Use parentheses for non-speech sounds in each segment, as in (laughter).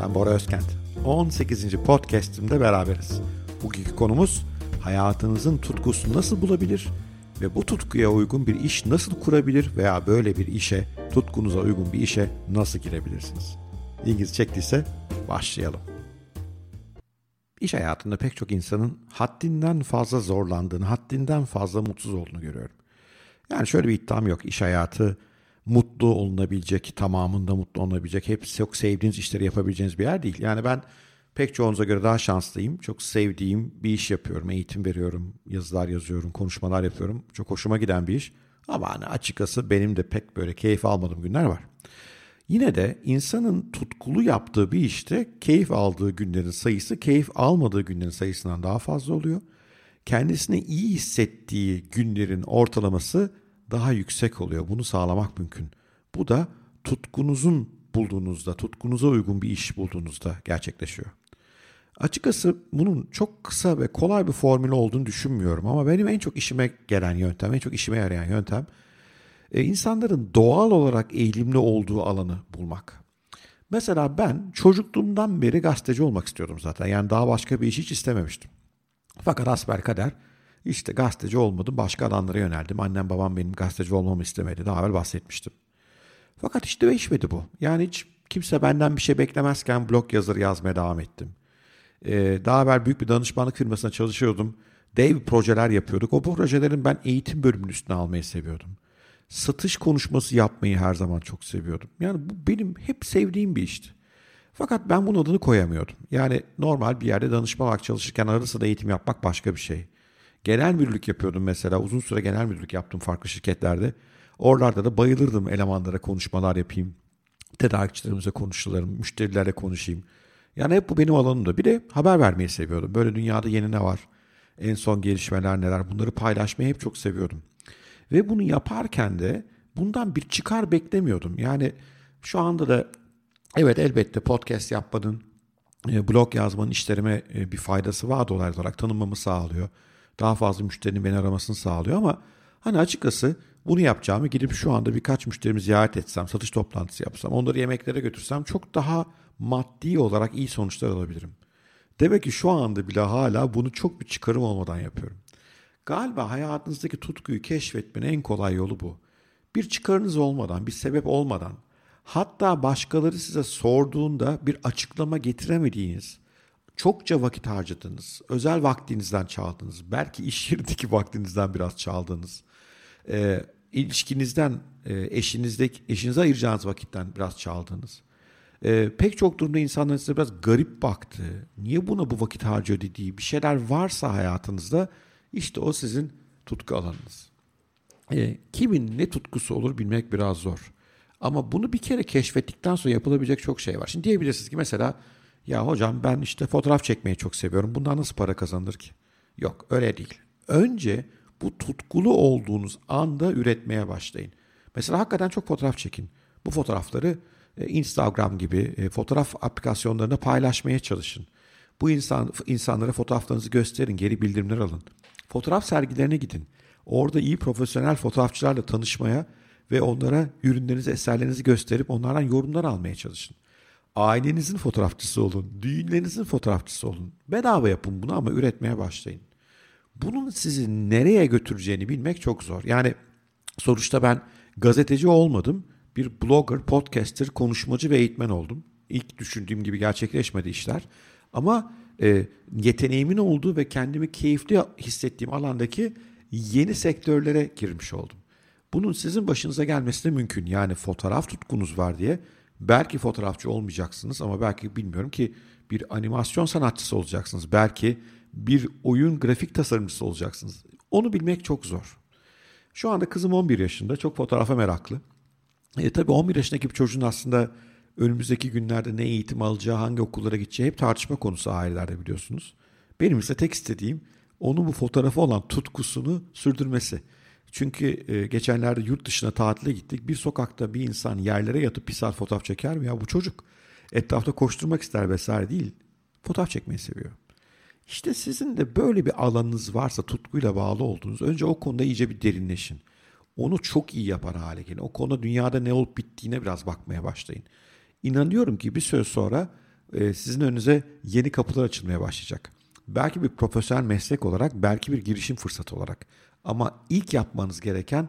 ben Bora Özkent. 18. podcast'imde beraberiz. Bugünkü konumuz hayatınızın tutkusunu nasıl bulabilir ve bu tutkuya uygun bir iş nasıl kurabilir veya böyle bir işe, tutkunuza uygun bir işe nasıl girebilirsiniz? İlginizi çektiyse başlayalım. İş hayatında pek çok insanın haddinden fazla zorlandığını, haddinden fazla mutsuz olduğunu görüyorum. Yani şöyle bir iddiam yok. İş hayatı mutlu olunabilecek, tamamında mutlu olunabilecek, hep çok sevdiğiniz işleri yapabileceğiniz bir yer değil. Yani ben pek çoğunuza göre daha şanslıyım. Çok sevdiğim bir iş yapıyorum, eğitim veriyorum, yazılar yazıyorum, konuşmalar yapıyorum. Çok hoşuma giden bir iş. Ama hani açıkçası benim de pek böyle keyif almadığım günler var. Yine de insanın tutkulu yaptığı bir işte keyif aldığı günlerin sayısı keyif almadığı günlerin sayısından daha fazla oluyor. Kendisini iyi hissettiği günlerin ortalaması daha yüksek oluyor. Bunu sağlamak mümkün. Bu da tutkunuzun bulduğunuzda, tutkunuza uygun bir iş bulduğunuzda gerçekleşiyor. Açıkçası bunun çok kısa ve kolay bir formülü olduğunu düşünmüyorum ama benim en çok işime gelen yöntem, en çok işime yarayan yöntem e, insanların doğal olarak eğilimli olduğu alanı bulmak. Mesela ben çocukluğumdan beri gazeteci olmak istiyordum zaten. Yani daha başka bir iş hiç istememiştim. Fakat asper kader işte gazeteci olmadım başka alanlara yöneldim. Annem babam benim gazeteci olmamı istemedi. Daha evvel bahsetmiştim. Fakat işte değişmedi bu. Yani hiç kimse benden bir şey beklemezken blog yazarı yazmaya devam ettim. Ee, daha evvel büyük bir danışmanlık firmasına çalışıyordum. Dev projeler yapıyorduk. O projelerin ben eğitim bölümünün üstüne almayı seviyordum. Satış konuşması yapmayı her zaman çok seviyordum. Yani bu benim hep sevdiğim bir işti. Fakat ben bunun adını koyamıyordum. Yani normal bir yerde danışman olarak çalışırken arası da eğitim yapmak başka bir şey. Genel müdürlük yapıyordum mesela. Uzun süre genel müdürlük yaptım farklı şirketlerde. Oralarda da bayılırdım elemanlara konuşmalar yapayım. Tedarikçilerimize konuşularım, müşterilerle konuşayım. Yani hep bu benim alanımda. Bir de haber vermeyi seviyordum. Böyle dünyada yeni ne var? En son gelişmeler neler? Bunları paylaşmayı hep çok seviyordum. Ve bunu yaparken de bundan bir çıkar beklemiyordum. Yani şu anda da evet elbette podcast yapmanın, e, blog yazmanın işlerime e, bir faydası var dolaylı olarak tanınmamı sağlıyor daha fazla müşterinin beni aramasını sağlıyor ama hani açıkçası bunu yapacağımı gidip şu anda birkaç müşterimi ziyaret etsem, satış toplantısı yapsam, onları yemeklere götürsem çok daha maddi olarak iyi sonuçlar alabilirim. Demek ki şu anda bile hala bunu çok bir çıkarım olmadan yapıyorum. Galiba hayatınızdaki tutkuyu keşfetmenin en kolay yolu bu. Bir çıkarınız olmadan, bir sebep olmadan, hatta başkaları size sorduğunda bir açıklama getiremediğiniz, çokça vakit harcadınız, özel vaktinizden çaldınız, belki iş (laughs) yerindeki vaktinizden biraz çaldınız, e, ilişkinizden, e, eşinizdeki, eşinize ayıracağınız vakitten biraz çaldınız. E, pek çok durumda insanlar size biraz garip baktı. Niye buna bu vakit harcıyor dediği bir şeyler varsa hayatınızda işte o sizin tutku alanınız. E, kimin ne tutkusu olur bilmek biraz zor. Ama bunu bir kere keşfettikten sonra yapılabilecek çok şey var. Şimdi diyebilirsiniz ki mesela ya hocam ben işte fotoğraf çekmeyi çok seviyorum. Bundan nasıl para kazanılır ki? Yok öyle değil. Önce bu tutkulu olduğunuz anda üretmeye başlayın. Mesela hakikaten çok fotoğraf çekin. Bu fotoğrafları e, Instagram gibi e, fotoğraf aplikasyonlarında paylaşmaya çalışın. Bu insan insanlara fotoğraflarınızı gösterin, geri bildirimler alın. Fotoğraf sergilerine gidin. Orada iyi profesyonel fotoğrafçılarla tanışmaya ve onlara ürünlerinizi, eserlerinizi gösterip onlardan yorumlar almaya çalışın. Ailenizin fotoğrafçısı olun, düğünlerinizin fotoğrafçısı olun. Bedava yapın bunu ama üretmeye başlayın. Bunun sizi nereye götüreceğini bilmek çok zor. Yani sonuçta ben gazeteci olmadım. Bir blogger, podcaster, konuşmacı ve eğitmen oldum. İlk düşündüğüm gibi gerçekleşmedi işler. Ama e, yeteneğimin olduğu ve kendimi keyifli hissettiğim alandaki yeni sektörlere girmiş oldum. Bunun sizin başınıza gelmesi de mümkün. Yani fotoğraf tutkunuz var diye Belki fotoğrafçı olmayacaksınız ama belki bilmiyorum ki bir animasyon sanatçısı olacaksınız. Belki bir oyun grafik tasarımcısı olacaksınız. Onu bilmek çok zor. Şu anda kızım 11 yaşında. Çok fotoğrafa meraklı. E, tabii 11 yaşındaki bir çocuğun aslında önümüzdeki günlerde ne eğitim alacağı, hangi okullara gideceği hep tartışma konusu ailelerde biliyorsunuz. Benim ise tek istediğim onun bu fotoğrafa olan tutkusunu sürdürmesi. Çünkü e, geçenlerde yurt dışına tatile gittik. Bir sokakta bir insan yerlere yatıp bir fotoğraf çeker mi? Ya bu çocuk etrafta koşturmak ister vesaire değil. Fotoğraf çekmeyi seviyor. İşte sizin de böyle bir alanınız varsa tutkuyla bağlı olduğunuz önce o konuda iyice bir derinleşin. Onu çok iyi yapar hale gelin. O konuda dünyada ne olup bittiğine biraz bakmaya başlayın. İnanıyorum ki bir süre sonra e, sizin önünüze yeni kapılar açılmaya başlayacak. Belki bir profesyonel meslek olarak, belki bir girişim fırsatı olarak. Ama ilk yapmanız gereken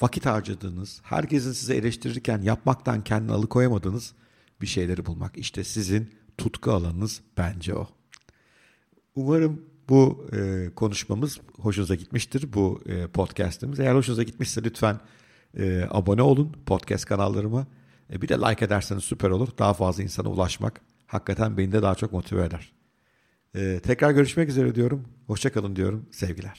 vakit harcadığınız, herkesin size eleştirirken yapmaktan kendini alıkoyamadığınız bir şeyleri bulmak. İşte sizin tutku alanınız bence o. Umarım bu e, konuşmamız hoşunuza gitmiştir. Bu e, podcastimiz. Eğer hoşunuza gitmişse lütfen e, abone olun podcast kanallarıma. E, bir de like ederseniz süper olur. Daha fazla insana ulaşmak hakikaten beni de daha çok motive eder. E, tekrar görüşmek üzere diyorum. Hoşçakalın diyorum. Sevgiler.